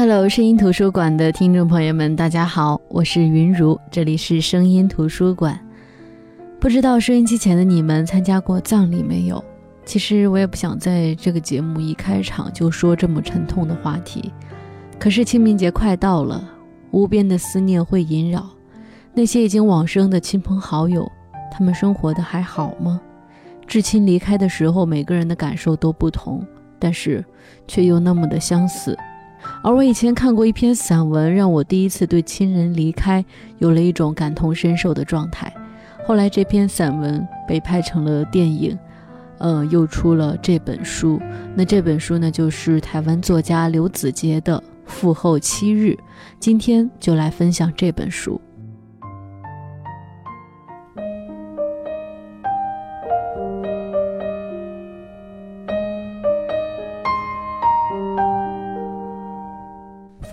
Hello，声音图书馆的听众朋友们，大家好，我是云如，这里是声音图书馆。不知道收音机前的你们参加过葬礼没有？其实我也不想在这个节目一开场就说这么沉痛的话题。可是清明节快到了，无边的思念会萦绕那些已经往生的亲朋好友，他们生活的还好吗？至亲离开的时候，每个人的感受都不同，但是却又那么的相似。而我以前看过一篇散文，让我第一次对亲人离开有了一种感同身受的状态。后来这篇散文被拍成了电影，呃，又出了这本书。那这本书呢，就是台湾作家刘子杰的《父后七日》。今天就来分享这本书。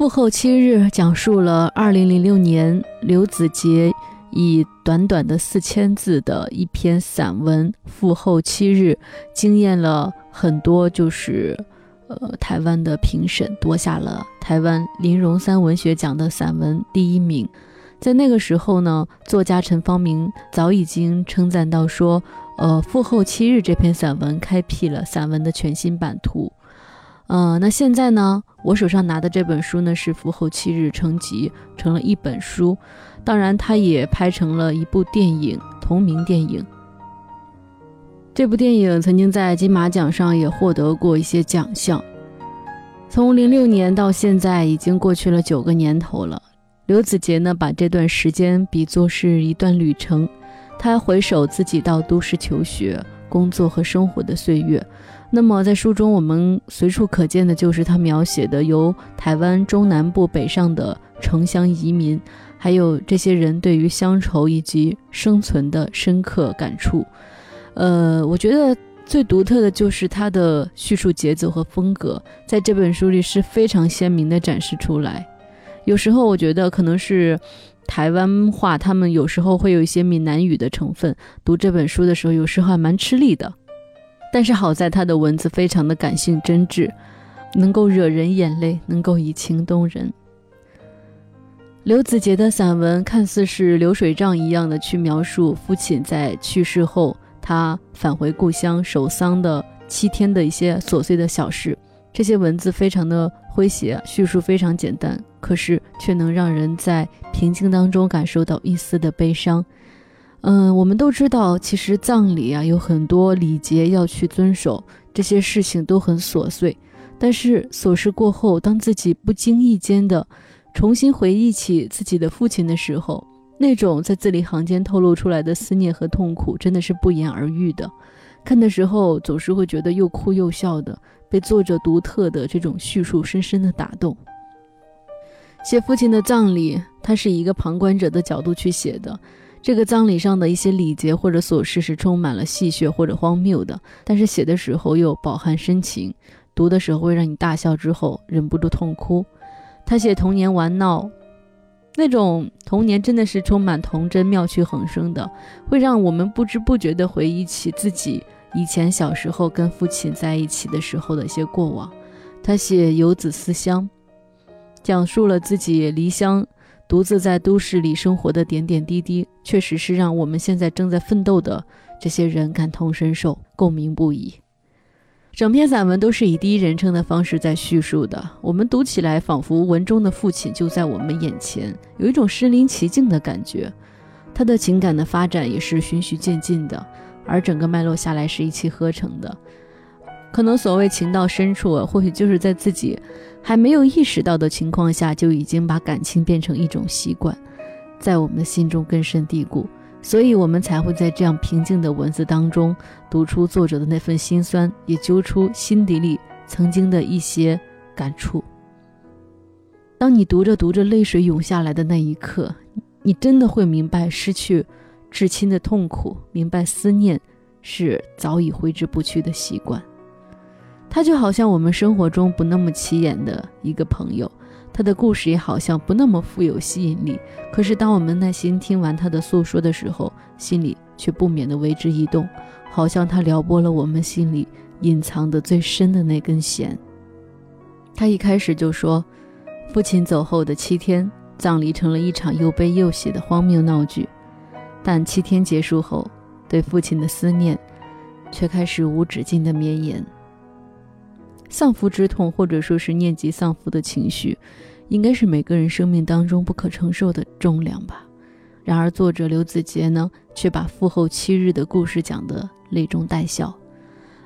父后七日讲述了2006年刘子杰以短短的四千字的一篇散文《父后七日》，惊艳了很多就是呃台湾的评审，夺下了台湾林荣三文学奖的散文第一名。在那个时候呢，作家陈方明早已经称赞到说：“呃，《父后七日》这篇散文开辟了散文的全新版图。”呃，那现在呢？我手上拿的这本书呢，是《父后七日》成集成了一本书，当然，它也拍成了一部电影，同名电影。这部电影曾经在金马奖上也获得过一些奖项。从零六年到现在，已经过去了九个年头了。刘子杰呢，把这段时间比作是一段旅程，他回首自己到都市求学、工作和生活的岁月。那么，在书中我们随处可见的就是他描写的由台湾中南部北上的城乡移民，还有这些人对于乡愁以及生存的深刻感触。呃，我觉得最独特的就是他的叙述节奏和风格，在这本书里是非常鲜明的展示出来。有时候我觉得可能是台湾话，他们有时候会有一些闽南语的成分，读这本书的时候有时候还蛮吃力的。但是好在他的文字非常的感性真挚，能够惹人眼泪，能够以情动人。刘子杰的散文看似是流水账一样的去描述父亲在去世后，他返回故乡守丧的七天的一些琐碎的小事，这些文字非常的诙谐，叙述非常简单，可是却能让人在平静当中感受到一丝的悲伤。嗯，我们都知道，其实葬礼啊有很多礼节要去遵守，这些事情都很琐碎。但是琐事过后，当自己不经意间的重新回忆起自己的父亲的时候，那种在字里行间透露出来的思念和痛苦，真的是不言而喻的。看的时候总是会觉得又哭又笑的，被作者独特的这种叙述深深的打动。写父亲的葬礼，他是以一个旁观者的角度去写的。这个葬礼上的一些礼节或者琐事是充满了戏谑或者荒谬的，但是写的时候又饱含深情，读的时候会让你大笑之后忍不住痛哭。他写童年玩闹，那种童年真的是充满童真、妙趣横生的，会让我们不知不觉地回忆起自己以前小时候跟父亲在一起的时候的一些过往。他写游子思乡，讲述了自己离乡。独自在都市里生活的点点滴滴，确实是让我们现在正在奋斗的这些人感同身受、共鸣不已。整篇散文都是以第一人称的方式在叙述的，我们读起来仿佛文中的父亲就在我们眼前，有一种身临其境的感觉。他的情感的发展也是循序渐进的，而整个脉络下来是一气呵成的。可能所谓情到深处，或许就是在自己还没有意识到的情况下，就已经把感情变成一种习惯，在我们的心中根深蒂固，所以我们才会在这样平静的文字当中读出作者的那份心酸，也揪出心底里曾经的一些感触。当你读着读着，泪水涌下来的那一刻，你真的会明白失去至亲的痛苦，明白思念是早已挥之不去的习惯。他就好像我们生活中不那么起眼的一个朋友，他的故事也好像不那么富有吸引力。可是当我们耐心听完他的诉说的时候，心里却不免的为之一动，好像他撩拨了我们心里隐藏的最深的那根弦。他一开始就说：“父亲走后的七天，葬礼成了一场又悲又喜的荒谬闹剧。但七天结束后，对父亲的思念却开始无止境的绵延。丧夫之痛，或者说是念及丧夫的情绪，应该是每个人生命当中不可承受的重量吧。然而，作者刘子杰呢，却把父后七日的故事讲得泪中带笑。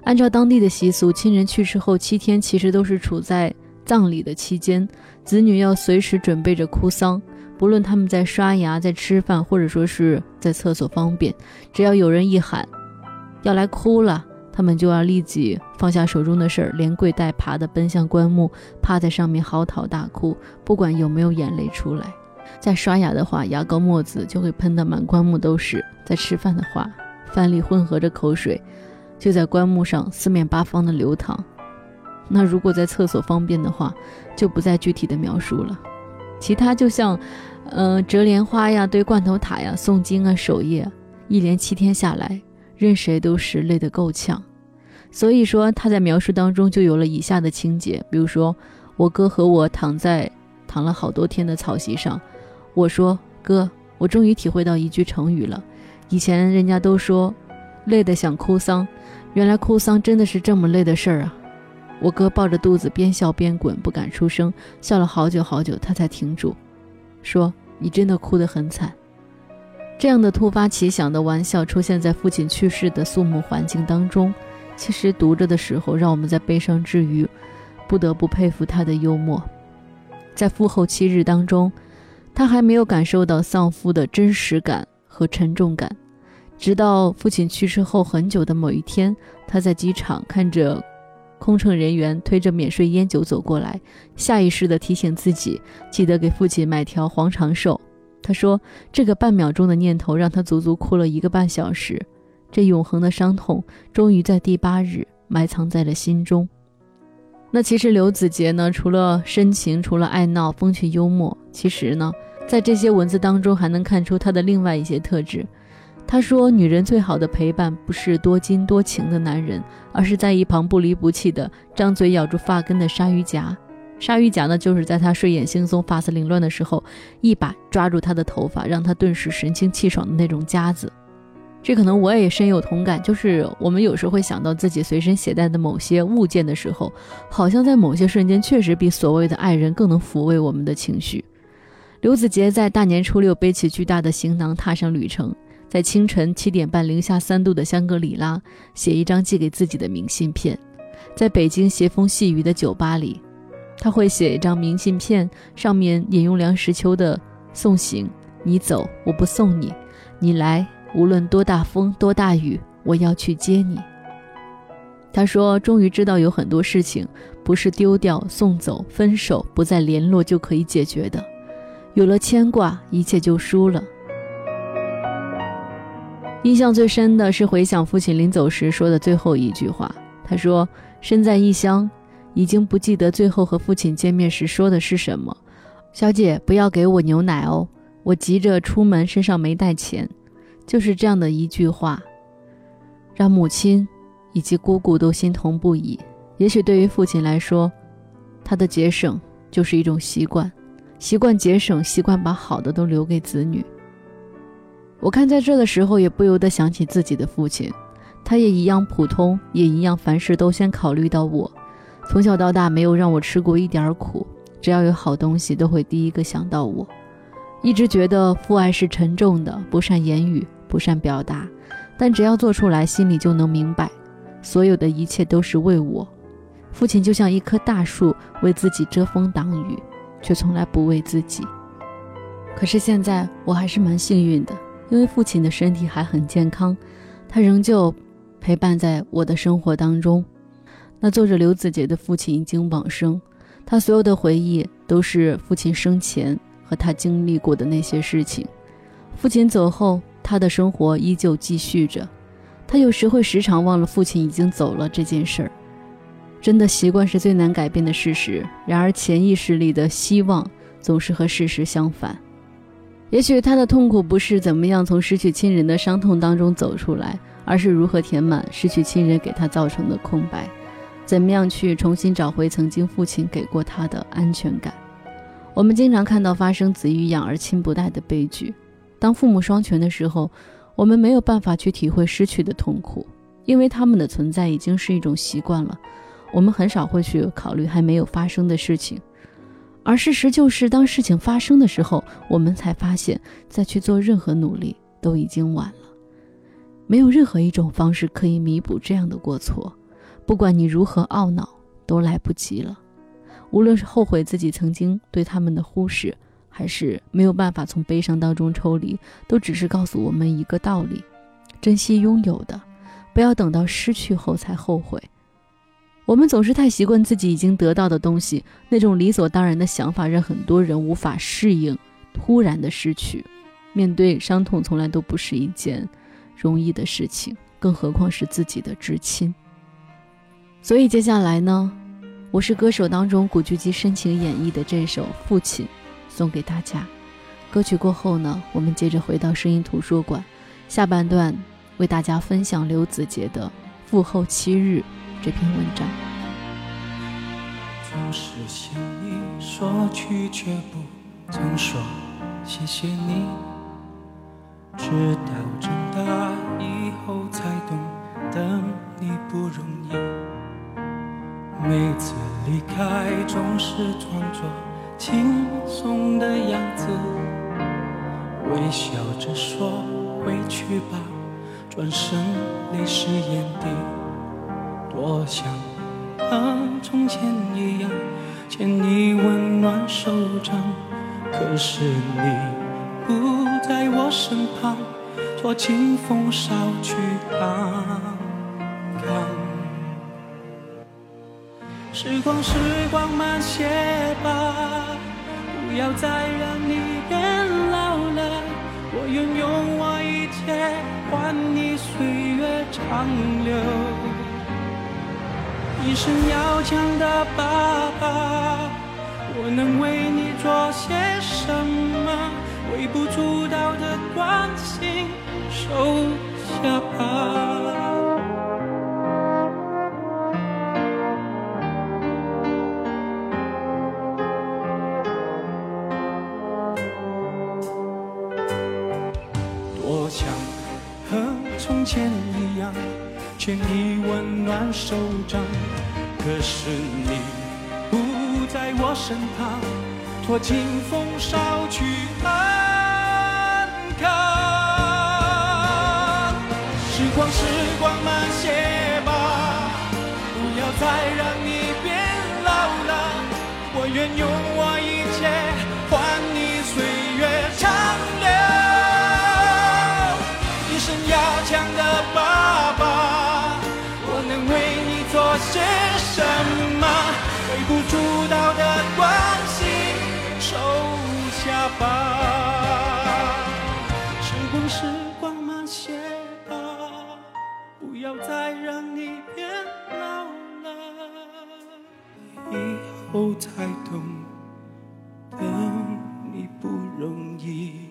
按照当地的习俗，亲人去世后七天，其实都是处在葬礼的期间，子女要随时准备着哭丧。不论他们在刷牙、在吃饭，或者说是在厕所方便，只要有人一喊要来哭了，他们就要立即放下手中的事儿，连跪带爬的奔向棺木，趴在上面嚎啕大哭，不管有没有眼泪出来。在刷牙的话，牙膏沫子就会喷得满棺木都是；在吃饭的话，饭里混合着口水。就在棺木上四面八方的流淌。那如果在厕所方便的话，就不再具体的描述了。其他就像，呃，折莲花呀、堆罐头塔呀、诵经啊、守夜，一连七天下来，任谁都是累得够呛。所以说他在描述当中就有了以下的情节，比如说我哥和我躺在躺了好多天的草席上，我说哥，我终于体会到一句成语了，以前人家都说累得想哭丧。原来哭丧真的是这么累的事儿啊！我哥抱着肚子边笑边滚，不敢出声，笑了好久好久，他才停住，说：“你真的哭得很惨。”这样的突发奇想的玩笑出现在父亲去世的肃穆环境当中，其实读着的时候，让我们在悲伤之余，不得不佩服他的幽默。在父后七日当中，他还没有感受到丧夫的真实感和沉重感。直到父亲去世后很久的某一天，他在机场看着空乘人员推着免税烟酒走过来，下意识地提醒自己记得给父亲买条黄长寿。他说：“这个半秒钟的念头让他足足哭了一个半小时。这永恒的伤痛终于在第八日埋藏在了心中。”那其实刘子杰呢，除了深情，除了爱闹、风趣幽默，其实呢，在这些文字当中还能看出他的另外一些特质。他说：“女人最好的陪伴，不是多金多情的男人，而是在一旁不离不弃的张嘴咬住发根的鲨鱼夹。鲨鱼夹呢，就是在他睡眼惺忪、发丝凌乱的时候，一把抓住他的头发，让他顿时神清气爽的那种夹子。这可能我也深有同感。就是我们有时会想到自己随身携带的某些物件的时候，好像在某些瞬间，确实比所谓的爱人更能抚慰我们的情绪。”刘子杰在大年初六背起巨大的行囊，踏上旅程。在清晨七点半，零下三度的香格里拉，写一张寄给自己的明信片；在北京斜风细雨的酒吧里，他会写一张明信片，上面引用梁实秋的送行：“你走，我不送你；你来，无论多大风多大雨，我要去接你。”他说：“终于知道有很多事情不是丢掉、送走、分手、不再联络就可以解决的，有了牵挂，一切就输了。”印象最深的是回想父亲临走时说的最后一句话。他说：“身在异乡，已经不记得最后和父亲见面时说的是什么。小姐，不要给我牛奶哦，我急着出门，身上没带钱。”就是这样的一句话，让母亲以及姑姑都心痛不已。也许对于父亲来说，他的节省就是一种习惯，习惯节省，习惯把好的都留给子女。我看在这的时候，也不由得想起自己的父亲，他也一样普通，也一样凡事都先考虑到我。从小到大，没有让我吃过一点苦，只要有好东西，都会第一个想到我。一直觉得父爱是沉重的，不善言语，不善表达，但只要做出来，心里就能明白，所有的一切都是为我。父亲就像一棵大树，为自己遮风挡雨，却从来不为自己。可是现在，我还是蛮幸运的。因为父亲的身体还很健康，他仍旧陪伴在我的生活当中。那作者刘子杰的父亲已经往生，他所有的回忆都是父亲生前和他经历过的那些事情。父亲走后，他的生活依旧继续着。他有时会时常忘了父亲已经走了这件事儿。真的习惯是最难改变的事实，然而潜意识里的希望总是和事实相反。也许他的痛苦不是怎么样从失去亲人的伤痛当中走出来，而是如何填满失去亲人给他造成的空白，怎么样去重新找回曾经父亲给过他的安全感。我们经常看到发生子欲养而亲不待的悲剧。当父母双全的时候，我们没有办法去体会失去的痛苦，因为他们的存在已经是一种习惯了。我们很少会去考虑还没有发生的事情，而事实就是，当事情发生的时候，我们才发现，再去做任何努力都已经晚了。没有任何一种方式可以弥补这样的过错，不管你如何懊恼，都来不及了。无论是后悔自己曾经对他们的忽视，还是没有办法从悲伤当中抽离，都只是告诉我们一个道理：珍惜拥有的，不要等到失去后才后悔。我们总是太习惯自己已经得到的东西，那种理所当然的想法让很多人无法适应突然的失去。面对伤痛，从来都不是一件容易的事情，更何况是自己的至亲。所以接下来呢？我是歌手当中古巨基深情演绎的这首《父亲》，送给大家。歌曲过后呢，我们接着回到声音图书馆，下半段为大家分享刘子杰的《父后七日》这篇文章。总是想你说去，却不曾说谢谢你，直到长大以后才懂，等你不容易。每次离开，总是装作轻松的样子，微笑着说回去吧，转身泪湿眼底。多想和从前一样，牵你温暖手掌，可是你不在我身旁，托清风捎去安。时光，时光慢些吧，不要再让你变老了。我愿用我一切换你岁月长留。一生要强的爸爸，我能为你做些什么？微不足道的关心，收下吧。清风捎去安康。时光，时光慢些吧，不要再让你变老了。我愿用我一切换你岁月长留，一生要强的爸爸。我能为你做些什么微不足道的关收下吧。时光，时光慢些吧，不要再让你变老了。以后才懂，等你不容易。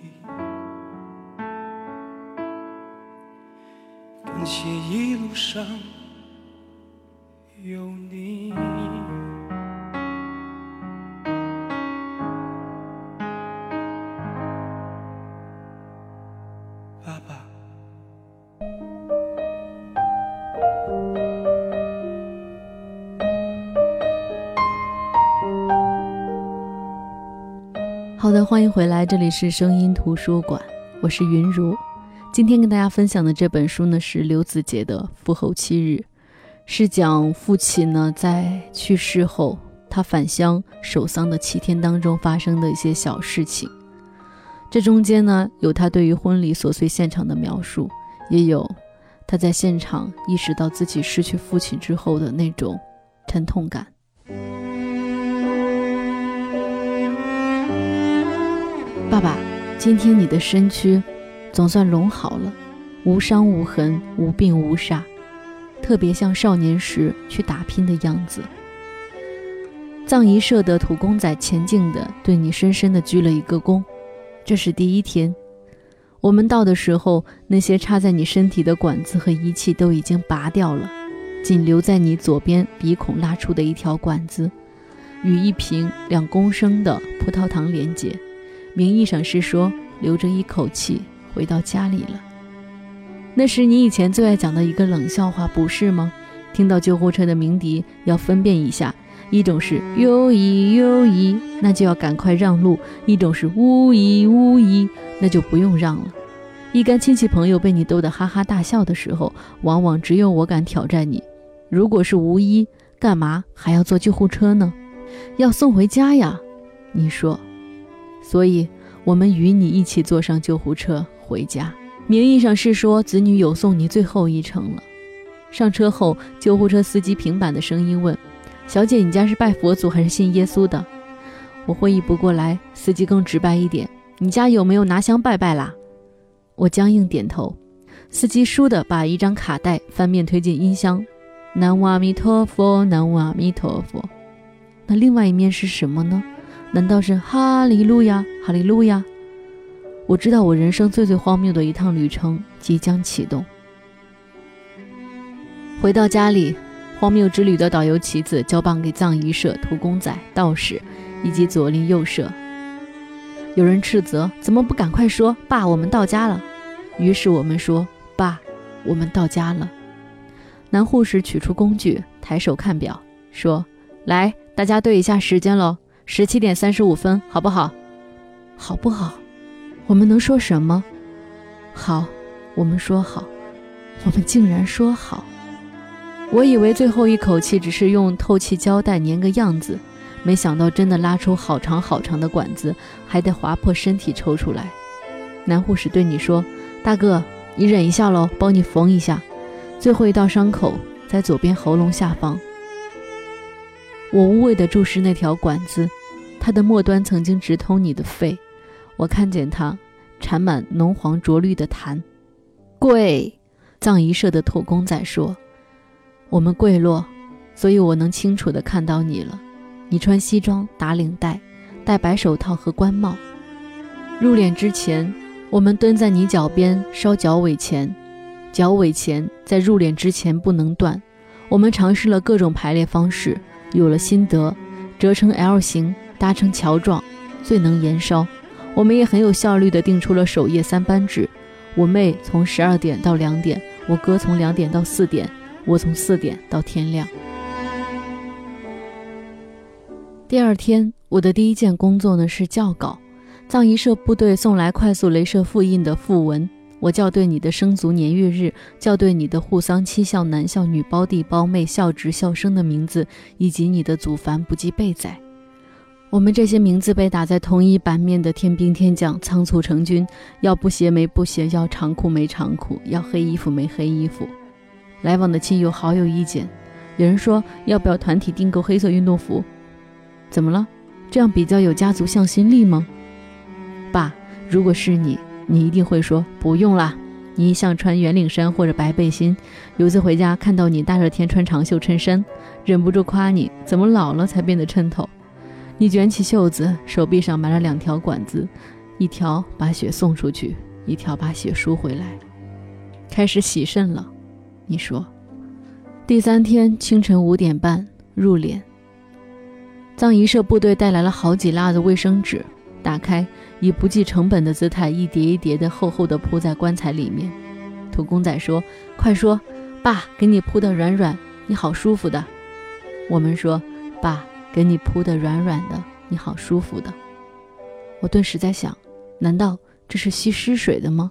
感谢一路上。有你，好的，欢迎回来，这里是声音图书馆，我是云如。今天跟大家分享的这本书呢，是刘子杰的《父后七日》。是讲父亲呢在去世后，他返乡守丧的七天当中发生的一些小事情。这中间呢有他对于婚礼琐碎现场的描述，也有他在现场意识到自己失去父亲之后的那种沉痛感。爸爸，今天你的身躯总算拢好了，无伤无痕，无病无煞。特别像少年时去打拼的样子。葬仪社的土公仔前进的对你深深的鞠了一个躬。这是第一天，我们到的时候，那些插在你身体的管子和仪器都已经拔掉了，仅留在你左边鼻孔拉出的一条管子，与一瓶两公升的葡萄糖连接，名义上是说留着一口气回到家里了。那是你以前最爱讲的一个冷笑话，不是吗？听到救护车的鸣笛，要分辨一下，一种是哟咦哟咦，那就要赶快让路；一种是呜咦呜咦，那就不用让了。一干亲戚朋友被你逗得哈哈大笑的时候，往往只有我敢挑战你。如果是无一，干嘛还要坐救护车呢？要送回家呀，你说。所以，我们与你一起坐上救护车回家。名义上是说子女有送你最后一程了。上车后，救护车司机平板的声音问：“小姐，你家是拜佛祖还是信耶稣的？”我会意不过来，司机更直白一点：“你家有没有拿香拜拜啦？”我僵硬点头。司机倏地把一张卡带翻面推进音箱：“南无阿弥陀佛，南无阿弥陀佛。”那另外一面是什么呢？难道是哈利路亚，哈利路亚？我知道我人生最最荒谬的一趟旅程即将启动。回到家里，荒谬之旅的导游旗子交棒给藏医社、土公仔、道士以及左邻右舍。有人斥责：“怎么不赶快说，爸，我们到家了？”于是我们说：“爸，我们到家了。”男护士取出工具，抬手看表，说：“来，大家对一下时间喽，十七点三十五分，好不好？好不好？”我们能说什么？好，我们说好，我们竟然说好。我以为最后一口气只是用透气胶带粘个样子，没想到真的拉出好长好长的管子，还得划破身体抽出来。男护士对你说：“大哥，你忍一下喽，帮你缝一下，最后一道伤口在左边喉咙下方。”我无畏地注视那条管子，它的末端曾经直通你的肺。我看见它缠满浓黄浊绿的痰。跪，藏仪社的土公仔说：“我们跪落，所以我能清楚地看到你了。你穿西装打领带，戴白手套和官帽。入殓之前，我们蹲在你脚边烧脚尾钱。脚尾钱在入殓之前不能断。我们尝试了各种排列方式，有了心得，折成 L 型，搭成桥状，最能延烧。”我们也很有效率地定出了守夜三班制，我妹从十二点到两点，我哥从两点到四点，我从四点到天亮。第二天，我的第一件工作呢是校稿，藏仪社部队送来快速镭射复印的讣文，我校对你的生卒年月日，校对你的护丧妻孝男孝女胞弟胞妹孝侄孝生的名字，以及你的祖坟不计备载。我们这些名字被打在同一版面的天兵天将仓促成军，要布鞋没布鞋，要长裤没长裤，要黑衣服没黑衣服。来往的亲友好有意见，有人说要不要团体订购黑色运动服？怎么了？这样比较有家族向心力吗？爸，如果是你，你一定会说不用啦。你一向穿圆领衫或者白背心，有次回家看到你大热天穿长袖衬衫，忍不住夸你怎么老了才变得衬头。你卷起袖子，手臂上埋了两条管子，一条把血送出去，一条把血输回来。开始洗肾了，你说。第三天清晨五点半入殓。藏仪社部队带来了好几拉的卫生纸，打开，以不计成本的姿态一叠一叠的厚厚的铺在棺材里面。土公仔说：“快说，爸，给你铺的软软，你好舒服的。”我们说：“爸。”给你铺的软软的，你好舒服的。我顿时在想，难道这是吸湿水的吗？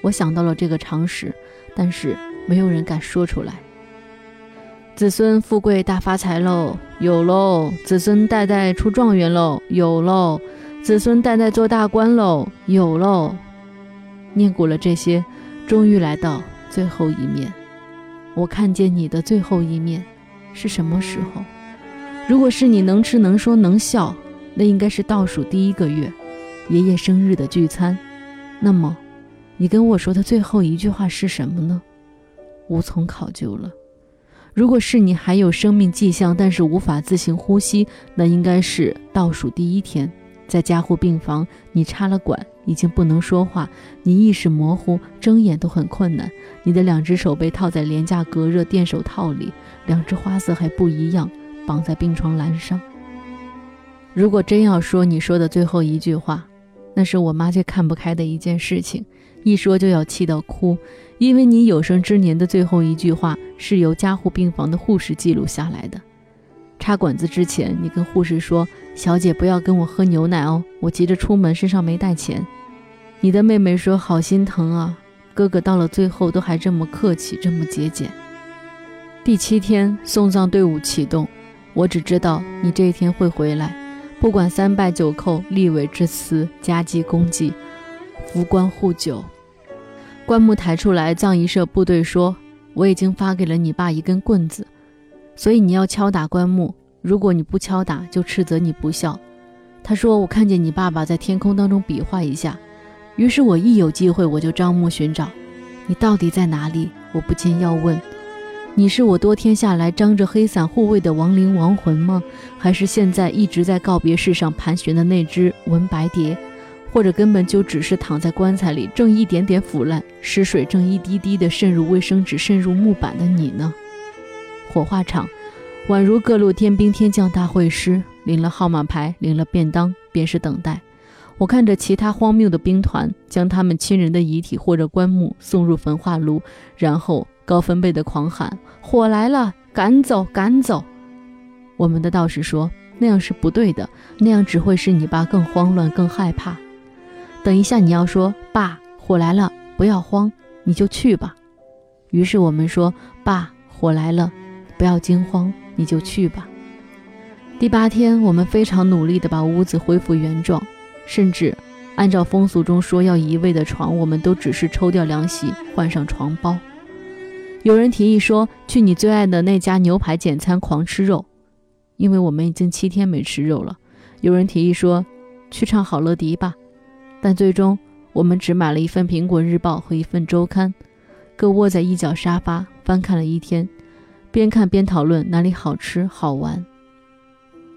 我想到了这个常识，但是没有人敢说出来。子孙富贵大发财喽，有喽；子孙代代出状元喽，有喽；子孙代代做大官喽，有喽。念过了这些，终于来到最后一面。我看见你的最后一面是什么时候？如果是你能吃能说能笑，那应该是倒数第一个月，爷爷生日的聚餐。那么，你跟我说的最后一句话是什么呢？无从考究了。如果是你还有生命迹象，但是无法自行呼吸，那应该是倒数第一天，在加护病房，你插了管，已经不能说话，你意识模糊，睁眼都很困难。你的两只手被套在廉价隔热电手套里，两只花色还不一样。绑在病床栏上。如果真要说你说的最后一句话，那是我妈最看不开的一件事情，一说就要气到哭，因为你有生之年的最后一句话是由加护病房的护士记录下来的。插管子之前，你跟护士说：“小姐不要跟我喝牛奶哦，我急着出门，身上没带钱。”你的妹妹说：“好心疼啊，哥哥到了最后都还这么客气，这么节俭。”第七天送葬队伍启动，我只知道你这一天会回来，不管三拜九叩、立委之词、加祭公祭、扶棺护酒。棺木抬出来，葬仪社部队说：“我已经发给了你爸一根棍子。”所以你要敲打棺木，如果你不敲打，就斥责你不孝。他说：“我看见你爸爸在天空当中比划一下，于是我一有机会我就张目寻找，你到底在哪里？我不禁要问：你是我多天下来张着黑伞护卫的亡灵亡魂吗？还是现在一直在告别世上盘旋的那只文白蝶？或者根本就只是躺在棺材里，正一点点腐烂，尸水正一滴滴地渗入卫生纸、渗入木板的你呢？”火化场，宛如各路天兵天将大会师，领了号码牌，领了便当，便是等待。我看着其他荒谬的兵团，将他们亲人的遗体或者棺木送入焚化炉，然后高分贝的狂喊：“火来了，赶走，赶走！”我们的道士说：“那样是不对的，那样只会使你爸更慌乱、更害怕。等一下你要说，爸，火来了，不要慌，你就去吧。”于是我们说：“爸，火来了。”不要惊慌，你就去吧。第八天，我们非常努力地把屋子恢复原状，甚至按照风俗中说要移位的床，我们都只是抽掉凉席，换上床包。有人提议说去你最爱的那家牛排简餐狂吃肉，因为我们已经七天没吃肉了。有人提议说去唱好乐迪吧，但最终我们只买了一份《苹果日报》和一份周刊，各窝在一角沙发翻看了一天。边看边讨论哪里好吃好玩。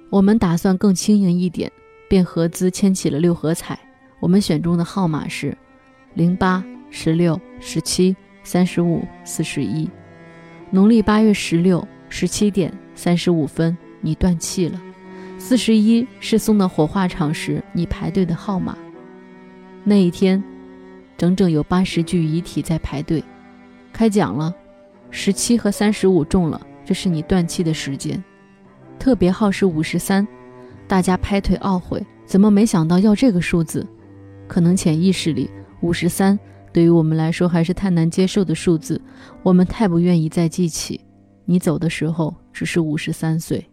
我们打算更轻盈一点，便合资牵起了六合彩。我们选中的号码是零八、十六、十七、三十五、四十一。农历八月十六十七点三十五分，你断气了。四十一是送到火化场时你排队的号码。那一天，整整有八十具遗体在排队。开奖了。十七和三十五中了，这是你断气的时间。特别号是五十三，大家拍腿懊悔，怎么没想到要这个数字？可能潜意识里，五十三对于我们来说还是太难接受的数字，我们太不愿意再记起。你走的时候只是五十三岁，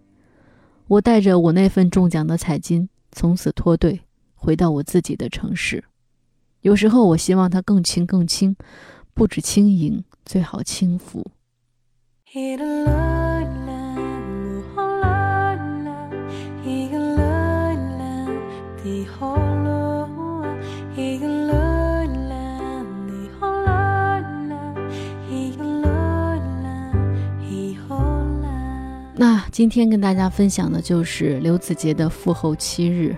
我带着我那份中奖的彩金，从此脱队，回到我自己的城市。有时候我希望它更轻更轻，不止轻盈。最好轻浮。今天跟大家分享的就是刘子杰的《父后七日》。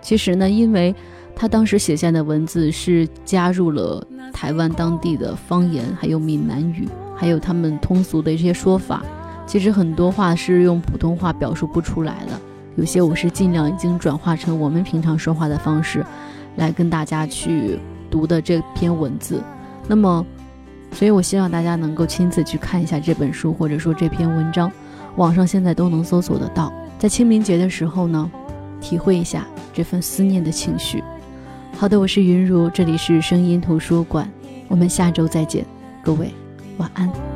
其实呢，因为他当时写下的文字是加入了。台湾当地的方言，还有闽南语，还有他们通俗的一些说法，其实很多话是用普通话表述不出来的。有些我是尽量已经转化成我们平常说话的方式，来跟大家去读的这篇文字。那么，所以我希望大家能够亲自去看一下这本书，或者说这篇文章，网上现在都能搜索得到。在清明节的时候呢，体会一下这份思念的情绪。好的，我是云如，这里是声音图书馆，我们下周再见，各位晚安。